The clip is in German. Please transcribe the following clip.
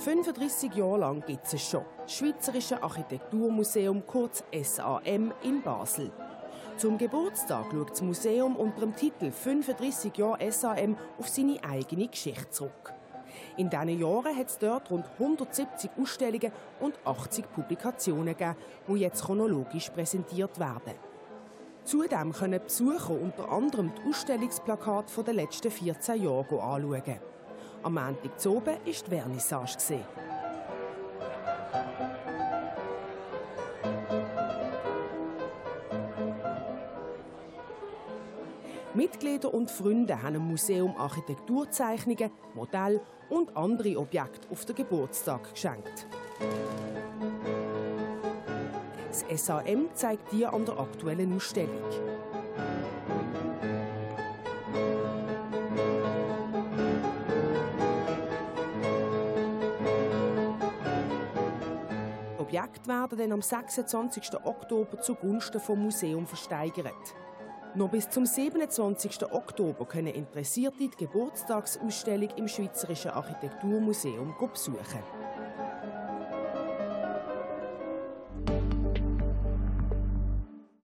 35 Jahre lang gibt es es schon. Das Schweizerische Architekturmuseum, kurz SAM, in Basel. Zum Geburtstag schaut das Museum unter dem Titel 35 Jahre SAM auf seine eigene Geschichte zurück. In diesen Jahren hat es dort rund 170 Ausstellungen und 80 Publikationen gegeben, die jetzt chronologisch präsentiert werden. Zudem können Besucher unter anderem die Ausstellungsplakate der letzten 14 Jahre anschauen. Am Montag zu oben war die Vernissage. Mitglieder und Freunde haben im Museum Architekturzeichnungen, Modelle und andere Objekte auf den Geburtstag geschenkt. Das SAM zeigt die an der aktuellen Ausstellung. Objekte werden dann am 26. Oktober zugunsten vom Museum versteigert. Noch bis zum 27. Oktober können Interessierte die Geburtstagsausstellung im Schweizerischen Architekturmuseum besuchen.